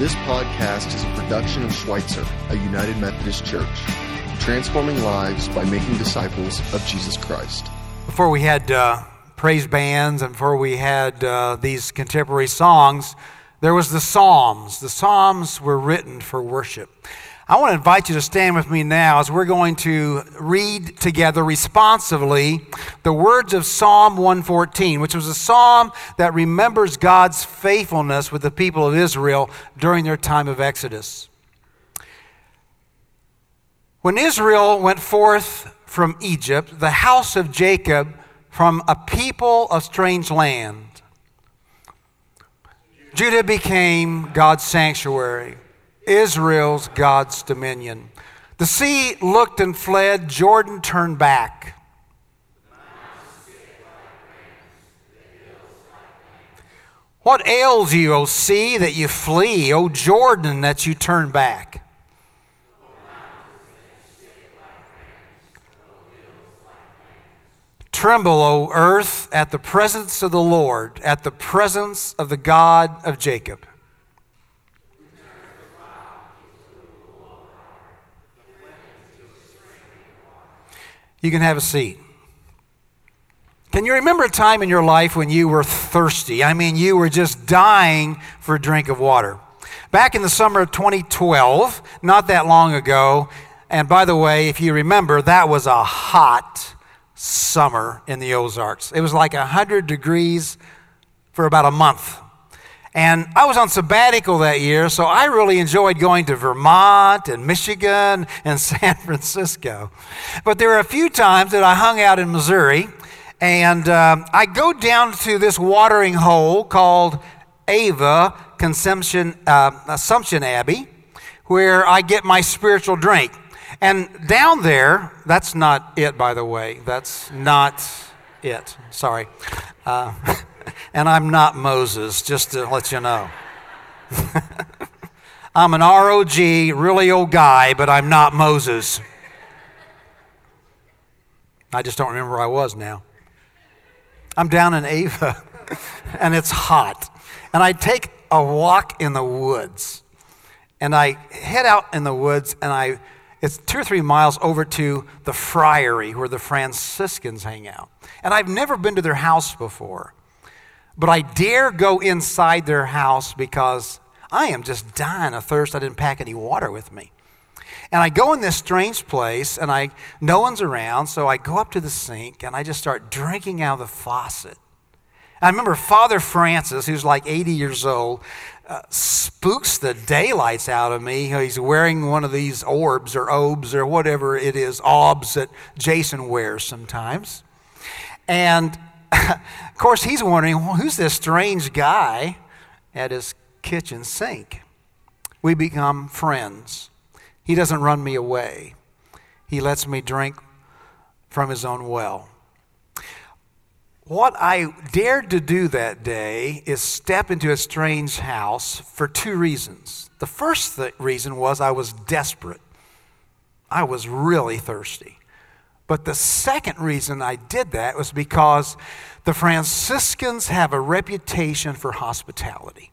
This podcast is a production of Schweitzer, a United Methodist Church, transforming lives by making disciples of Jesus Christ. Before we had uh, praise bands and before we had uh, these contemporary songs, there was the Psalms. The Psalms were written for worship. I want to invite you to stand with me now as we're going to read together responsively the words of Psalm 114, which was a psalm that remembers God's faithfulness with the people of Israel during their time of Exodus. When Israel went forth from Egypt, the house of Jacob from a people of strange land, Judah became God's sanctuary. Israel's God's dominion. The sea looked and fled, Jordan turned back. What ails you, O sea, that you flee, O Jordan, that you turn back? Tremble, O earth, at the presence of the Lord, at the presence of the God of Jacob. You can have a seat. Can you remember a time in your life when you were thirsty? I mean, you were just dying for a drink of water. Back in the summer of 2012, not that long ago, and by the way, if you remember, that was a hot summer in the Ozarks. It was like 100 degrees for about a month. And I was on sabbatical that year, so I really enjoyed going to Vermont and Michigan and San Francisco. But there were a few times that I hung out in Missouri, and uh, I go down to this watering hole called Ava Consumption, uh, Assumption Abbey, where I get my spiritual drink. And down there, that's not it, by the way. That's not it. Sorry. Uh, and I'm not Moses, just to let you know. I'm an ROG, really old guy, but I'm not Moses. I just don't remember where I was now. I'm down in Ava, and it's hot. And I take a walk in the woods. And I head out in the woods, and I it's two or three miles over to the friary where the Franciscans hang out. And I've never been to their house before. But I dare go inside their house because I am just dying of thirst. I didn't pack any water with me. And I go in this strange place and I no one's around, so I go up to the sink and I just start drinking out of the faucet. I remember Father Francis, who's like 80 years old, uh, spooks the daylights out of me. He's wearing one of these orbs or obes or whatever it is, obs that Jason wears sometimes. And of course, he's wondering well, who's this strange guy at his kitchen sink? We become friends. He doesn't run me away, he lets me drink from his own well. What I dared to do that day is step into a strange house for two reasons. The first th- reason was I was desperate. I was really thirsty. But the second reason I did that was because the Franciscans have a reputation for hospitality.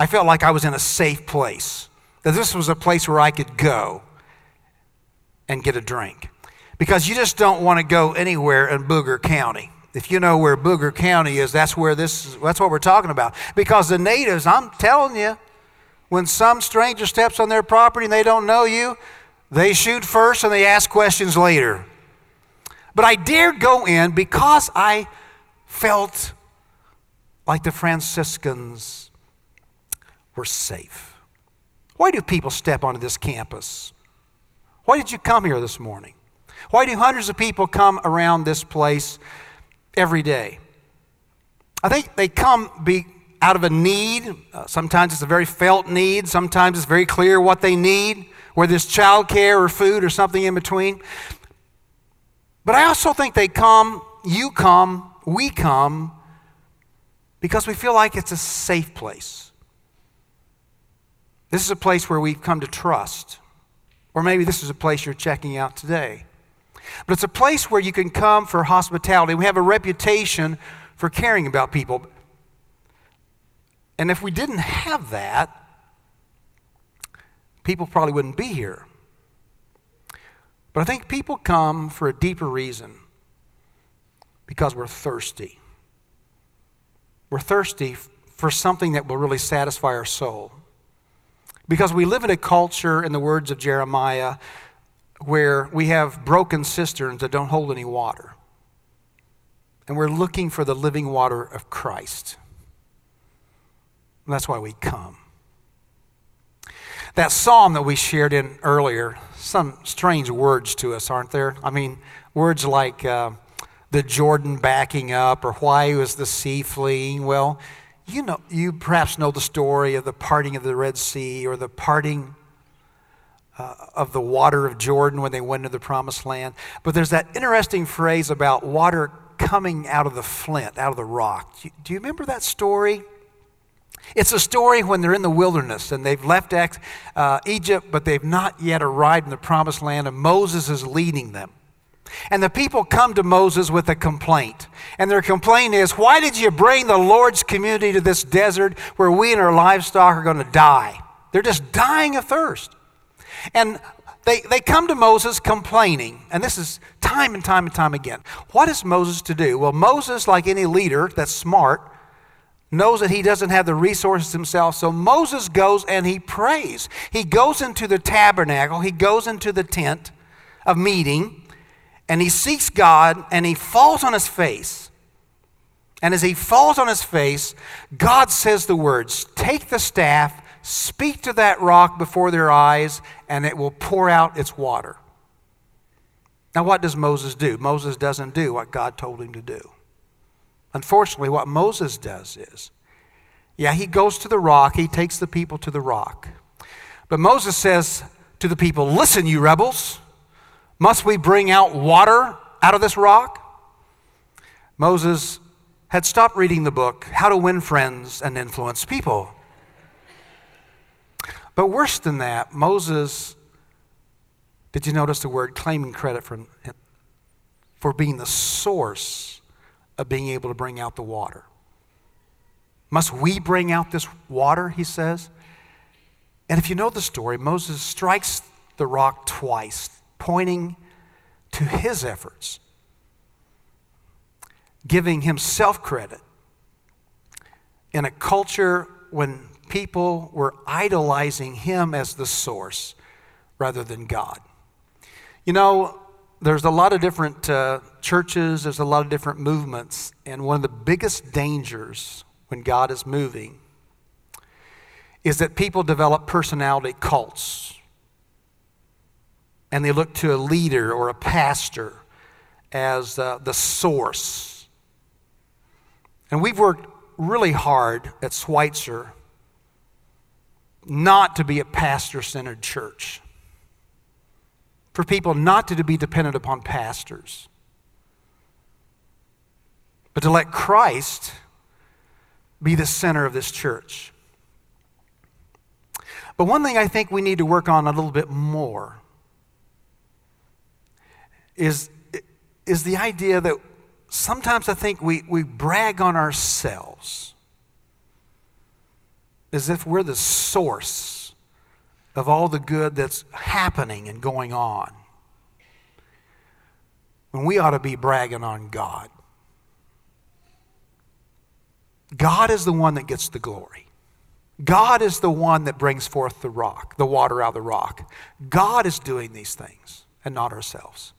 I felt like I was in a safe place, that this was a place where I could go and get a drink. Because you just don't want to go anywhere in Booger County. If you know where Booger County is, that's where this that's what we're talking about. Because the natives, I'm telling you, when some stranger steps on their property and they don't know you, they shoot first and they ask questions later. But I dared go in because I felt like the Franciscans were safe. Why do people step onto this campus? Why did you come here this morning? Why do hundreds of people come around this place every day? I think they come be out of a need. Uh, sometimes it's a very felt need. Sometimes it's very clear what they need, whether it's childcare or food or something in between. But I also think they come, you come, we come because we feel like it's a safe place. This is a place where we've come to trust. Or maybe this is a place you're checking out today. But it's a place where you can come for hospitality. We have a reputation for caring about people. And if we didn't have that, people probably wouldn't be here. But I think people come for a deeper reason because we're thirsty. We're thirsty for something that will really satisfy our soul. Because we live in a culture, in the words of Jeremiah, where we have broken cisterns that don't hold any water. And we're looking for the living water of Christ. And that's why we come. That psalm that we shared in earlier, some strange words to us, aren't there? I mean, words like uh, the Jordan backing up or why was the sea fleeing? Well, you know, you perhaps know the story of the parting of the Red Sea or the parting uh, of the water of Jordan when they went into the promised land. But there's that interesting phrase about water coming out of the flint, out of the rock. Do you, do you remember that story? It's a story when they're in the wilderness and they've left uh, Egypt, but they've not yet arrived in the promised land, and Moses is leading them. And the people come to Moses with a complaint. And their complaint is, Why did you bring the Lord's community to this desert where we and our livestock are going to die? They're just dying of thirst. And they, they come to Moses complaining, and this is time and time and time again. What is Moses to do? Well, Moses, like any leader that's smart, knows that he doesn't have the resources himself. So Moses goes and he prays. He goes into the tabernacle, he goes into the tent of meeting, and he seeks God and he falls on his face. And as he falls on his face, God says the words Take the staff Speak to that rock before their eyes, and it will pour out its water. Now, what does Moses do? Moses doesn't do what God told him to do. Unfortunately, what Moses does is, yeah, he goes to the rock, he takes the people to the rock. But Moses says to the people, Listen, you rebels, must we bring out water out of this rock? Moses had stopped reading the book, How to Win Friends and Influence People. But worse than that, Moses, did you notice the word claiming credit for, for being the source of being able to bring out the water? Must we bring out this water, he says? And if you know the story, Moses strikes the rock twice, pointing to his efforts, giving himself credit. In a culture when people were idolizing him as the source rather than God. You know, there's a lot of different uh, churches, there's a lot of different movements, and one of the biggest dangers when God is moving is that people develop personality cults. And they look to a leader or a pastor as uh, the source. And we've worked really hard at Schweitzer not to be a pastor centered church, for people not to be dependent upon pastors, but to let Christ be the center of this church. But one thing I think we need to work on a little bit more is, is the idea that sometimes I think we, we brag on ourselves as if we're the source of all the good that's happening and going on. When we ought to be bragging on God. God is the one that gets the glory. God is the one that brings forth the rock, the water out of the rock. God is doing these things and not ourselves.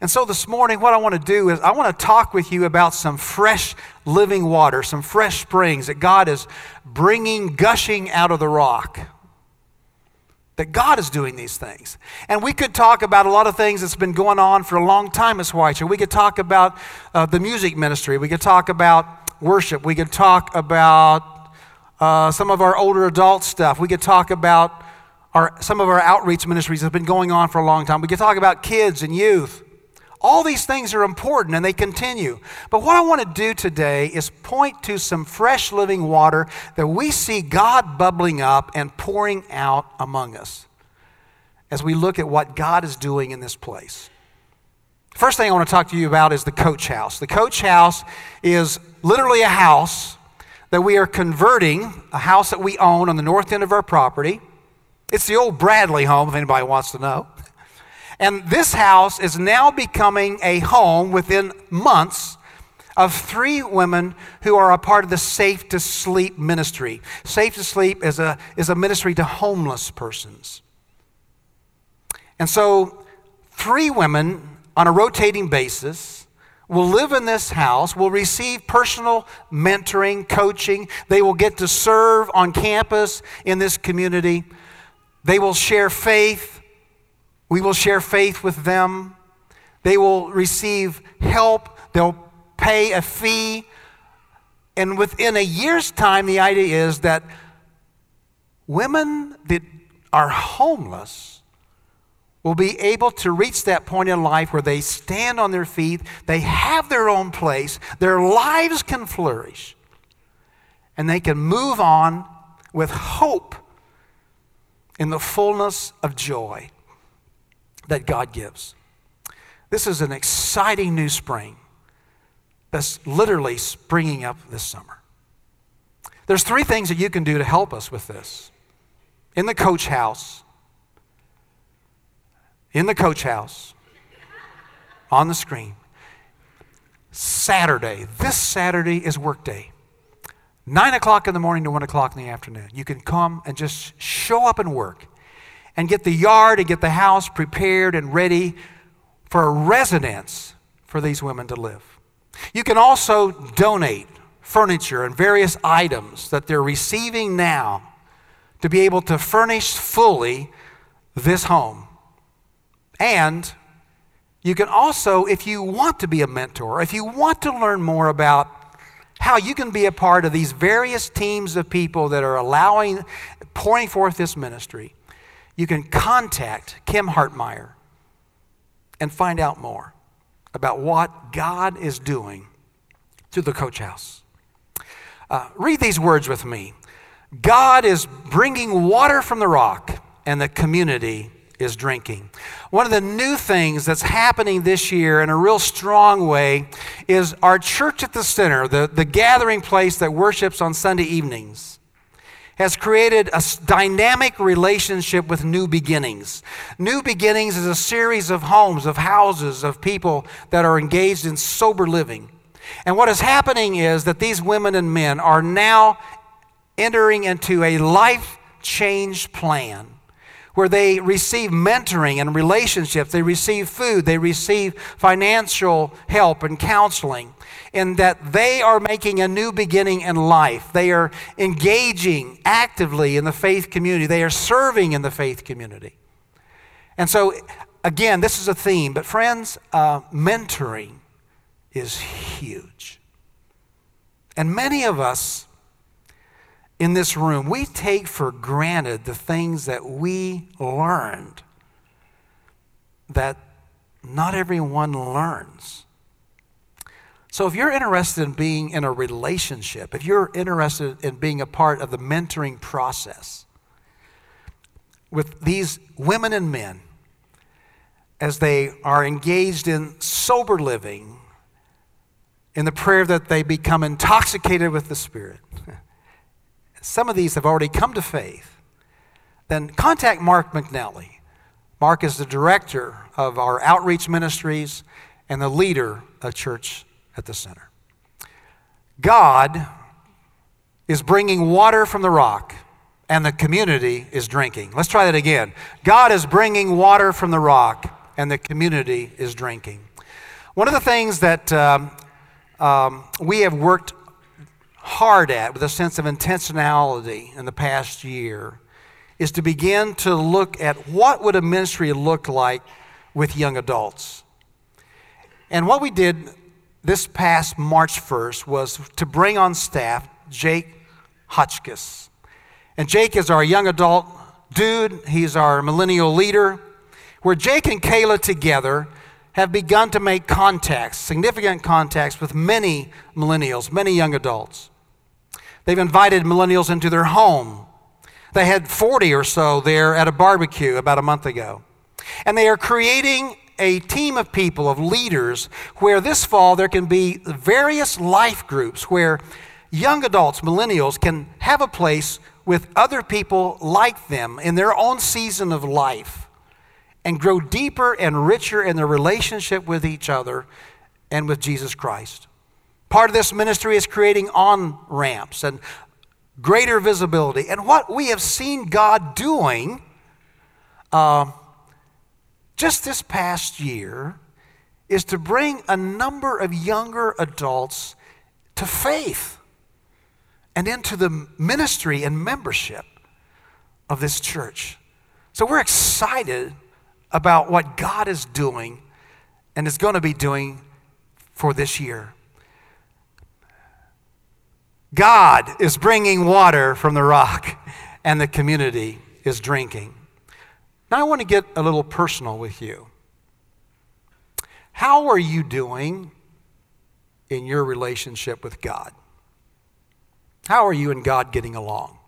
And so this morning, what I want to do is I want to talk with you about some fresh living water, some fresh springs that God is bringing, gushing out of the rock. That God is doing these things. And we could talk about a lot of things that's been going on for a long time at Schweitzer. We could talk about uh, the music ministry. We could talk about worship. We could talk about uh, some of our older adult stuff. We could talk about our, some of our outreach ministries that have been going on for a long time. We could talk about kids and youth. All these things are important and they continue. But what I want to do today is point to some fresh living water that we see God bubbling up and pouring out among us as we look at what God is doing in this place. First thing I want to talk to you about is the coach house. The coach house is literally a house that we are converting, a house that we own on the north end of our property. It's the old Bradley home, if anybody wants to know. And this house is now becoming a home within months of three women who are a part of the Safe to Sleep ministry. Safe to Sleep is a, is a ministry to homeless persons. And so, three women on a rotating basis will live in this house, will receive personal mentoring, coaching. They will get to serve on campus in this community. They will share faith. We will share faith with them. They will receive help. They'll pay a fee. And within a year's time, the idea is that women that are homeless will be able to reach that point in life where they stand on their feet, they have their own place, their lives can flourish, and they can move on with hope in the fullness of joy that God gives. This is an exciting new spring that's literally springing up this summer. There's three things that you can do to help us with this. In the coach house, in the coach house, on the screen, Saturday, this Saturday is work day. Nine o'clock in the morning to one o'clock in the afternoon. You can come and just show up and work and get the yard and get the house prepared and ready for a residence for these women to live. You can also donate furniture and various items that they're receiving now to be able to furnish fully this home. And you can also, if you want to be a mentor, if you want to learn more about how you can be a part of these various teams of people that are allowing, pouring forth this ministry, you can contact Kim Hartmeyer and find out more about what God is doing through the coach house. Uh, read these words with me God is bringing water from the rock, and the community is drinking. One of the new things that's happening this year in a real strong way is our church at the center, the, the gathering place that worships on Sunday evenings has created a dynamic relationship with New Beginnings. New Beginnings is a series of homes, of houses, of people that are engaged in sober living. And what is happening is that these women and men are now entering into a life change plan where they receive mentoring and relationships, they receive food, they receive financial help and counseling in that they are making a new beginning in life. They are engaging actively in the faith community, they are serving in the faith community. And so, again, this is a theme, but friends, uh, mentoring is huge. And many of us in this room, we take for granted the things that we learned that not everyone learns. So, if you're interested in being in a relationship, if you're interested in being a part of the mentoring process with these women and men as they are engaged in sober living, in the prayer that they become intoxicated with the Spirit, some of these have already come to faith, then contact Mark McNally. Mark is the director of our outreach ministries and the leader of church at the center. God is bringing water from the rock, and the community is drinking. Let's try that again. God is bringing water from the rock, and the community is drinking. One of the things that um, um, we have worked hard at with a sense of intentionality in the past year is to begin to look at what would a ministry look like with young adults. And what we did this past March 1st was to bring on staff Jake Hotchkiss. And Jake is our young adult dude, he's our millennial leader. Where Jake and Kayla together have begun to make contacts, significant contacts with many millennials, many young adults. They've invited millennials into their home. They had 40 or so there at a barbecue about a month ago. And they are creating a team of people, of leaders, where this fall there can be various life groups where young adults, millennials, can have a place with other people like them in their own season of life and grow deeper and richer in their relationship with each other and with Jesus Christ. Part of this ministry is creating on ramps and greater visibility. And what we have seen God doing uh, just this past year is to bring a number of younger adults to faith and into the ministry and membership of this church. So we're excited about what God is doing and is going to be doing for this year. God is bringing water from the rock, and the community is drinking. Now, I want to get a little personal with you. How are you doing in your relationship with God? How are you and God getting along?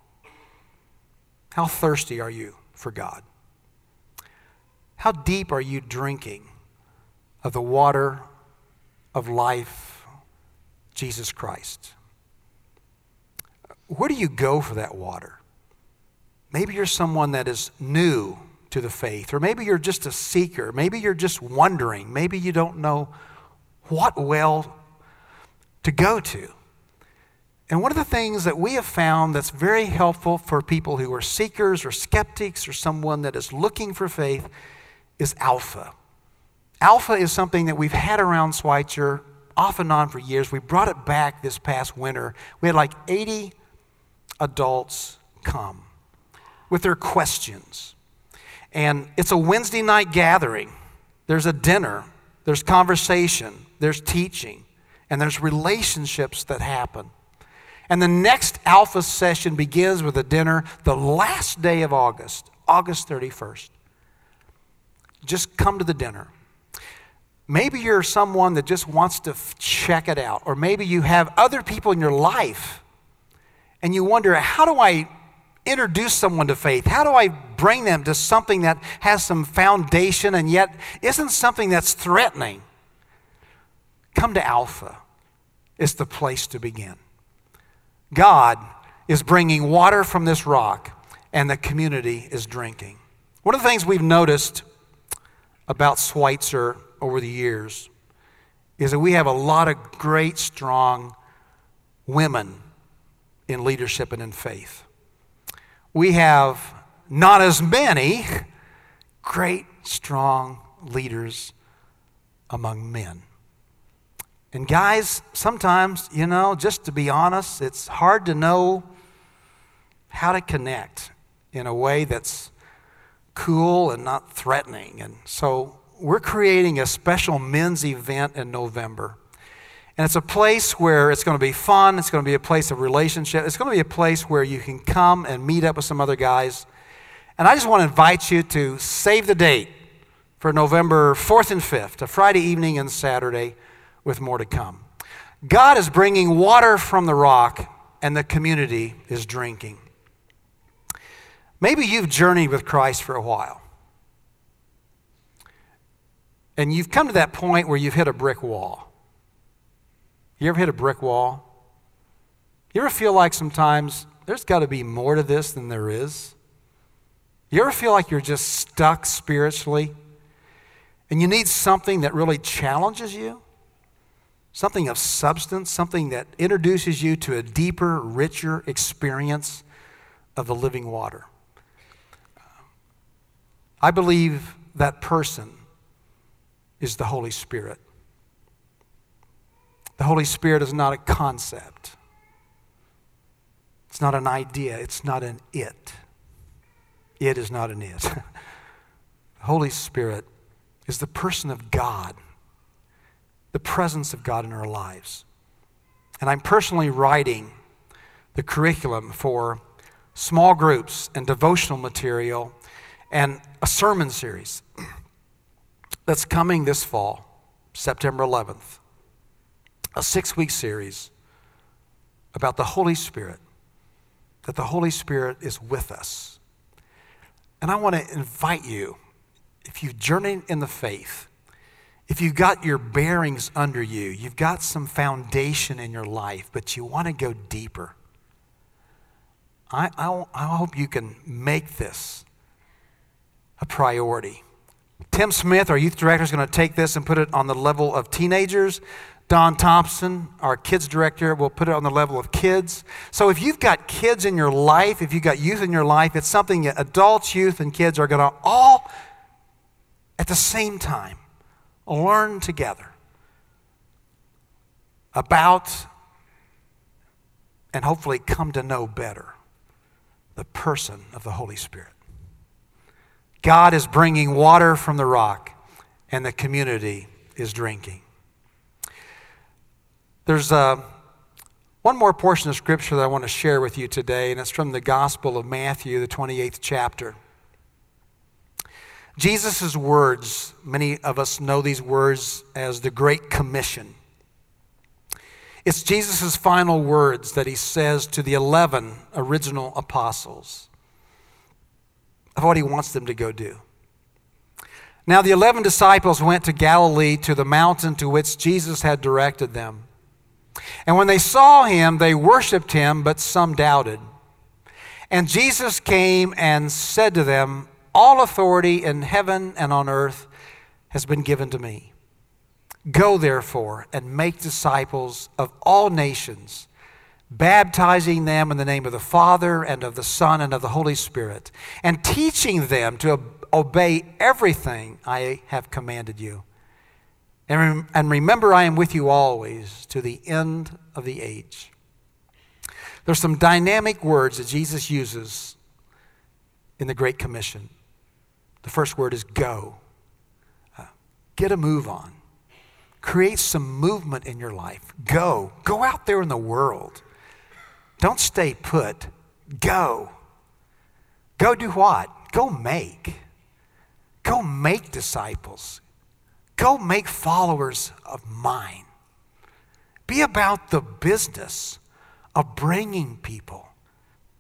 How thirsty are you for God? How deep are you drinking of the water of life, Jesus Christ? Where do you go for that water? Maybe you're someone that is new to the faith, or maybe you're just a seeker. Maybe you're just wondering. Maybe you don't know what well to go to. And one of the things that we have found that's very helpful for people who are seekers or skeptics or someone that is looking for faith is Alpha. Alpha is something that we've had around Schweitzer off and on for years. We brought it back this past winter. We had like 80 adults come with their questions. And it's a Wednesday night gathering. There's a dinner, there's conversation, there's teaching, and there's relationships that happen. And the next Alpha session begins with a dinner the last day of August, August 31st. Just come to the dinner. Maybe you're someone that just wants to f- check it out, or maybe you have other people in your life and you wonder, how do I introduce someone to faith? How do I bring them to something that has some foundation and yet isn't something that's threatening? Come to Alpha. It's the place to begin. God is bringing water from this rock, and the community is drinking. One of the things we've noticed about Schweitzer over the years is that we have a lot of great, strong women in leadership and in faith. We have not as many great, strong leaders among men. And guys, sometimes, you know, just to be honest, it's hard to know how to connect in a way that's cool and not threatening. And so we're creating a special men's event in November. And it's a place where it's going to be fun. It's going to be a place of relationship. It's going to be a place where you can come and meet up with some other guys. And I just want to invite you to save the date for November 4th and 5th, a Friday evening and Saturday, with more to come. God is bringing water from the rock, and the community is drinking. Maybe you've journeyed with Christ for a while. And you've come to that point where you've hit a brick wall. You ever hit a brick wall? You ever feel like sometimes there's got to be more to this than there is? You ever feel like you're just stuck spiritually and you need something that really challenges you? Something of substance, something that introduces you to a deeper, richer experience of the living water. I believe that person is the Holy Spirit. The Holy Spirit is not a concept, it's not an idea, it's not an it. It is not an it. the Holy Spirit is the person of God, the presence of God in our lives. And I'm personally writing the curriculum for small groups and devotional material and a sermon series that's coming this fall, September 11th a six week series about the Holy Spirit, that the Holy Spirit is with us. And I want to invite you, if you've journeyed in the faith, if you've got your bearings under you, you've got some foundation in your life, but you want to go deeper, I, I, I hope you can make this a priority. Tim Smith, our youth director, is going to take this and put it on the level of teenagers. Don Thompson, our kids director, will put it on the level of kids. So if you've got kids in your life, if you've got youth in your life, it's something that adults, youth, and kids are going to all, at the same time, learn together about and hopefully come to know better the person of the Holy Spirit. God is bringing water from the rock, and the community is drinking. There's uh, one more portion of Scripture that I want to share with you today, and it's from the Gospel of Matthew, the 28th chapter. Jesus' words, many of us know these words as the Great Commission. It's Jesus' final words that he says to the 11 original apostles of what he wants them to go do. Now, the 11 disciples went to Galilee to the mountain to which Jesus had directed them. And when they saw him, they worshiped him, but some doubted. And Jesus came and said to them, All authority in heaven and on earth has been given to me. Go therefore and make disciples of all nations baptizing them in the name of the Father and of the Son and of the Holy Spirit, and teaching them to obey everything I have commanded you. And, and remember, I am with you always to the end of the age. There's some dynamic words that Jesus uses in the Great Commission. The first word is go. Uh, get a move on. Create some movement in your life. Go. Go out there in the world. Don't stay put. Go. Go do what? Go make. Go make disciples. Go make followers of mine. Be about the business of bringing people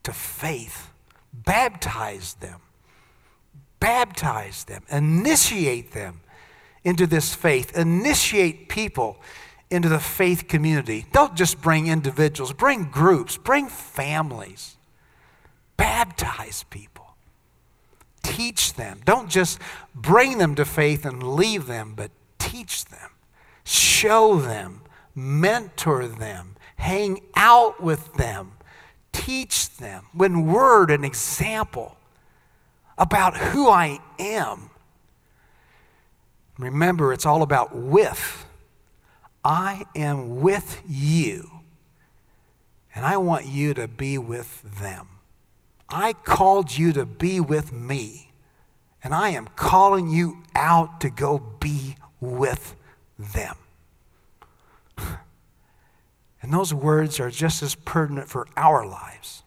to faith. Baptize them. Baptize them. Initiate them into this faith. Initiate people into the faith community. Don't just bring individuals, bring groups, bring families. Baptize people. Teach them. Don't just bring them to faith and leave them, but teach them. Show them. Mentor them. Hang out with them. Teach them. When word and example about who I am. Remember, it's all about with I am with you, and I want you to be with them. I called you to be with me, and I am calling you out to go be with them. And those words are just as pertinent for our lives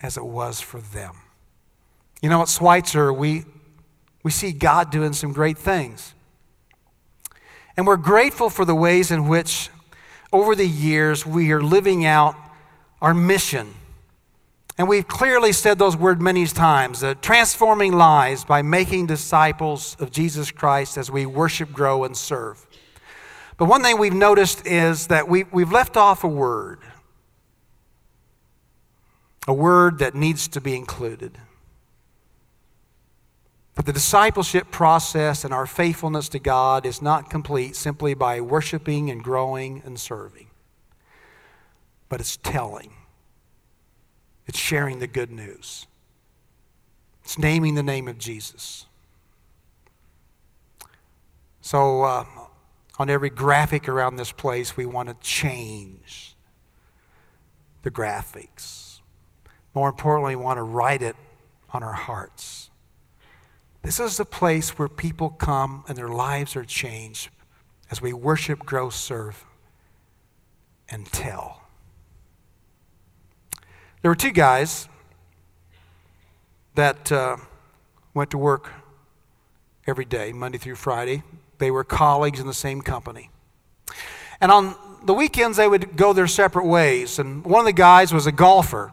as it was for them. You know, at Schweitzer, we, we see God doing some great things. And we're grateful for the ways in which, over the years, we are living out our mission. And we've clearly said those words many times that transforming lives by making disciples of Jesus Christ as we worship, grow, and serve. But one thing we've noticed is that we, we've left off a word, a word that needs to be included. But the discipleship process and our faithfulness to God is not complete simply by worshiping and growing and serving, but it's telling, it's sharing the good news, it's naming the name of Jesus. So, uh, on every graphic around this place, we want to change the graphics. More importantly, we want to write it on our hearts. This is the place where people come and their lives are changed as we worship, grow, serve, and tell. There were two guys that uh, went to work every day, Monday through Friday. They were colleagues in the same company. And on the weekends, they would go their separate ways. And one of the guys was a golfer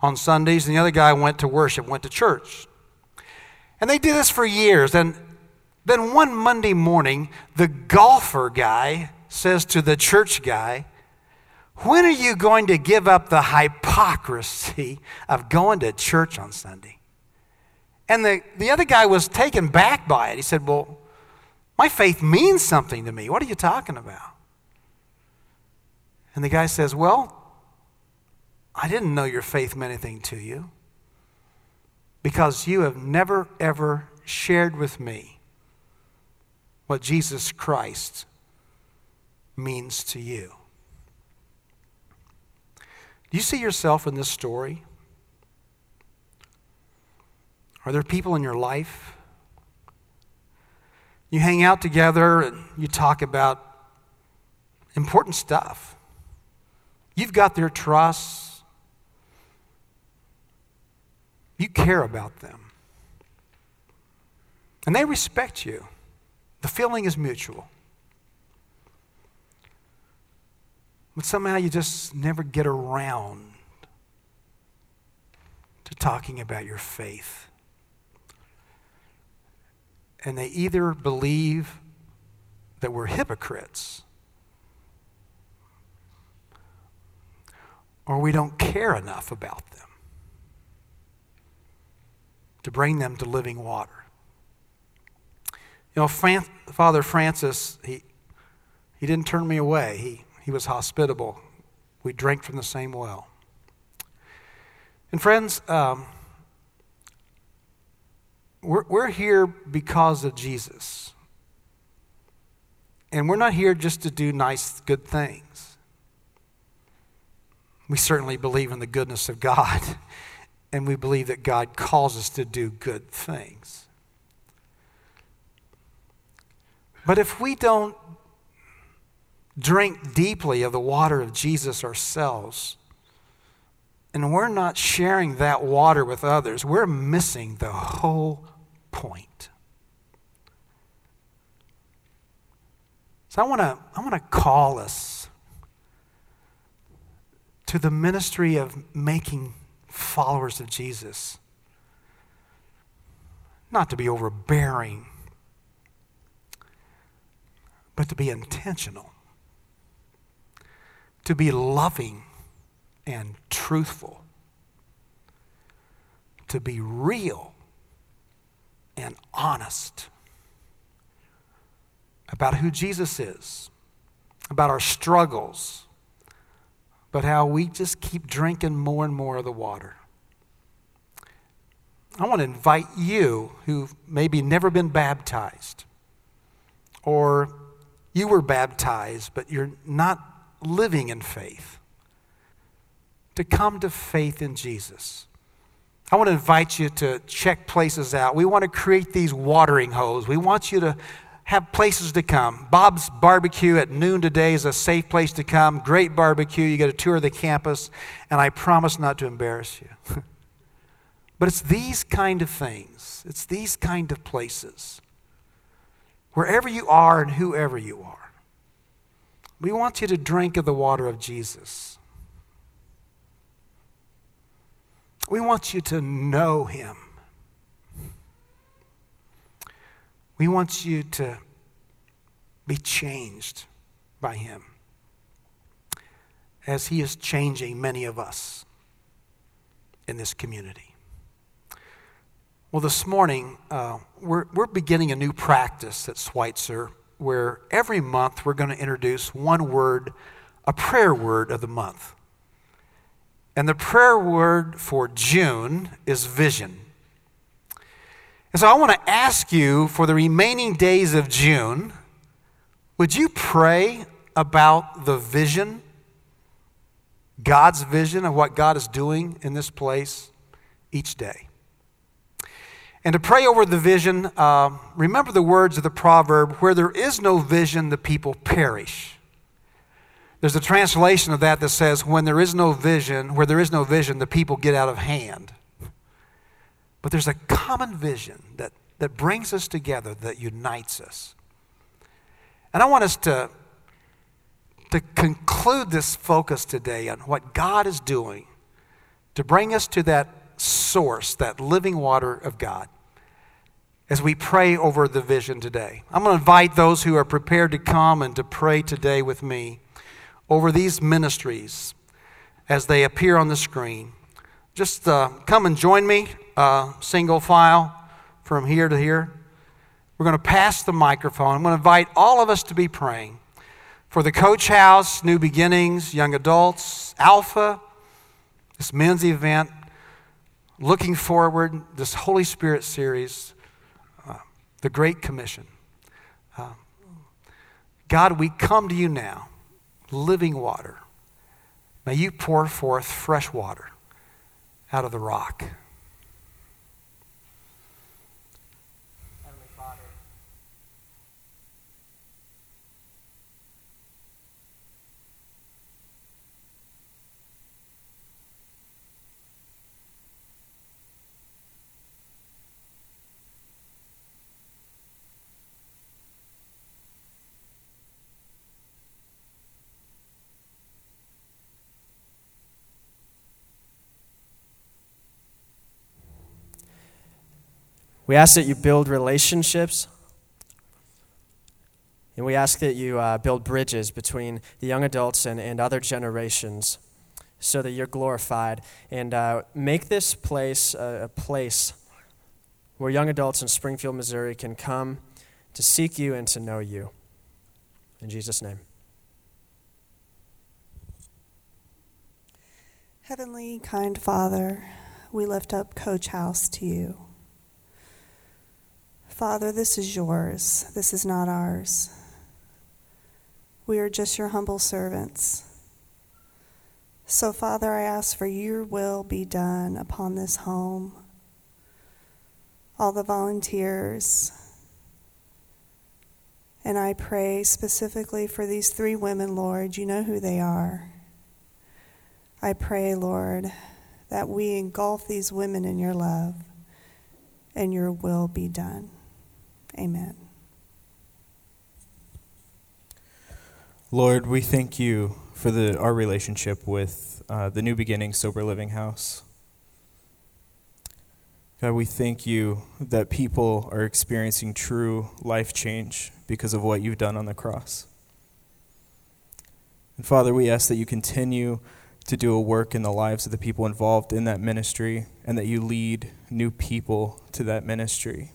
on Sundays, and the other guy went to worship, went to church. And they did this for years. And Then one Monday morning, the golfer guy says to the church guy, When are you going to give up the hypocrisy of going to church on Sunday? And the, the other guy was taken back by it. He said, Well, my faith means something to me. What are you talking about? And the guy says, Well, I didn't know your faith meant anything to you because you have never, ever shared with me what Jesus Christ means to you. Do you see yourself in this story? Are there people in your life? You hang out together and you talk about important stuff. You've got their trust. You care about them. And they respect you. The feeling is mutual. But somehow you just never get around to talking about your faith. And they either believe that we're hypocrites or we don't care enough about them to bring them to living water. You know, Fran- Father Francis, he, he didn't turn me away. He, he was hospitable. We drank from the same well. And friends, um, we're, we're here because of Jesus. And we're not here just to do nice, good things. We certainly believe in the goodness of God, and we believe that God calls us to do good things. But if we don't drink deeply of the water of Jesus ourselves, and we're not sharing that water with others, we're missing the whole point. So I want to I want to call us to the ministry of making followers of Jesus. Not to be overbearing, but to be intentional to be loving and truthful, to be real and honest about who Jesus is, about our struggles, but how we just keep drinking more and more of the water. I want to invite you who've maybe never been baptized, or you were baptized, but you're not living in faith, to come to faith in Jesus. I want to invite you to check places out. We want to create these watering holes. We want you to have places to come. Bob's Barbecue at noon today is a safe place to come. Great barbecue. You get a tour of the campus, and I promise not to embarrass you. but it's these kind of things, it's these kind of places, wherever you are and whoever you are. We want you to drink of the water of Jesus. We want you to know him. We want you to be changed by him as he is changing many of us in this community. Well, this morning, uh, we're, we're beginning a new practice at Schweitzer where every month we're going to introduce one word, a prayer word of the month. And the prayer word for June is vision. And so I want to ask you for the remaining days of June, would you pray about the vision, God's vision of what God is doing in this place each day? And to pray over the vision, uh, remember the words of the proverb where there is no vision, the people perish. There's a translation of that that says, when there is no vision, where there is no vision, the people get out of hand. But there's a common vision that, that brings us together, that unites us. And I want us to, to conclude this focus today on what God is doing to bring us to that source, that living water of God. as we pray over the vision today. I'm going to invite those who are prepared to come and to pray today with me over these ministries as they appear on the screen. Just uh, come and join me, uh, single file from here to here. We're going to pass the microphone. I'm going to invite all of us to be praying for the Coach House, New Beginnings, Young Adults, Alpha, this men's event, looking forward, this Holy Spirit series the Great Commission. Uh, God, we come to you now, living water. May you pour forth fresh water out of the rock. We ask that you build relationships. And we ask that you uh, build bridges between the young adults and, and other generations so that you're glorified. And uh, make this place a, a place where young adults in Springfield, Missouri can come to seek you and to know you. In Jesus' name. Heavenly, kind Father, we lift up Coach House to you. Father, this is yours. This is not ours. We are just your humble servants. So, Father, I ask for your will be done upon this home, all the volunteers. And I pray specifically for these three women, Lord. You know who they are. I pray, Lord, that we engulf these women in your love and your will be done. Amen. Lord, we thank you for the, our relationship with uh, the New Beginning Sober Living House. God, we thank you that people are experiencing true life change because of what you've done on the cross. And Father, we ask that you continue to do a work in the lives of the people involved in that ministry and that you lead new people to that ministry.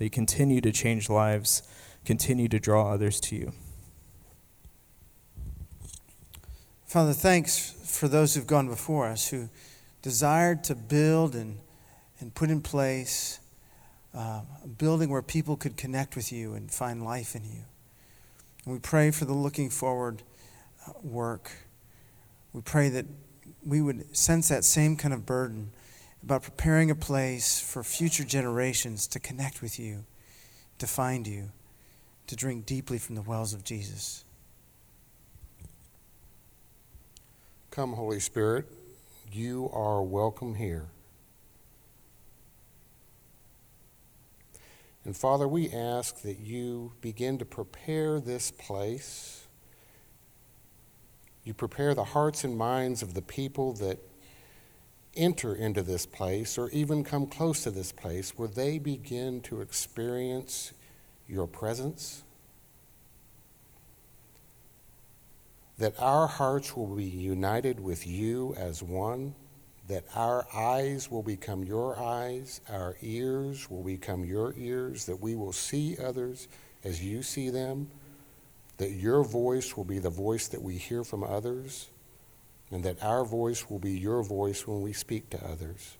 They continue to change lives, continue to draw others to you. Father, thanks for those who've gone before us who desired to build and, and put in place uh, a building where people could connect with you and find life in you. And we pray for the looking forward uh, work. We pray that we would sense that same kind of burden about preparing a place for future generations to connect with you, to find you, to drink deeply from the wells of Jesus. Come, Holy Spirit, you are welcome here. And Father, we ask that you begin to prepare this place. You prepare the hearts and minds of the people that enter into this place or even come close to this place where they begin to experience your presence. That our hearts will be united with you as one, that our eyes will become your eyes, our ears will become your ears, that we will see others as you see them, that your voice will be the voice that we hear from others and that our voice will be your voice when we speak to others.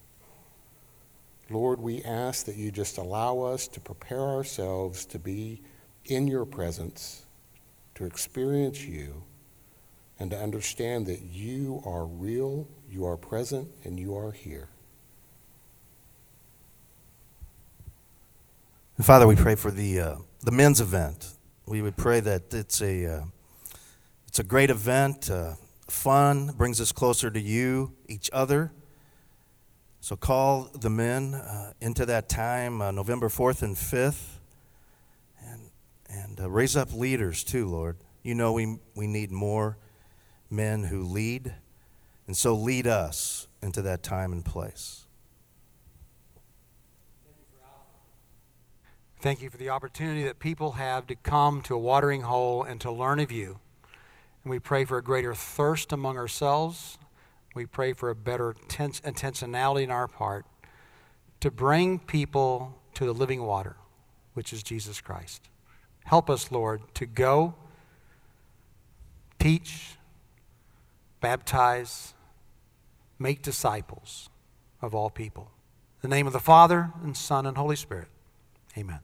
Lord, we ask that you just allow us to prepare ourselves to be in your presence, to experience you, and to understand that you are real, you are present, and you are here. Father, we pray for the, uh, the men's event. We would pray that it's a, uh, it's a great event. Uh, fun, brings us closer to you, each other. So call the men uh, into that time, uh, November 4th and 5th, and, and uh, raise up leaders too, Lord. You know we, we need more men who lead, and so lead us into that time and place. Thank you for the opportunity that people have to come to a watering hole and to learn of you. And we pray for a greater thirst among ourselves. We pray for a better tense, intentionality in our part to bring people to the living water, which is Jesus Christ. Help us, Lord, to go, teach, baptize, make disciples of all people. In the name of the Father, and Son, and Holy Spirit. Amen.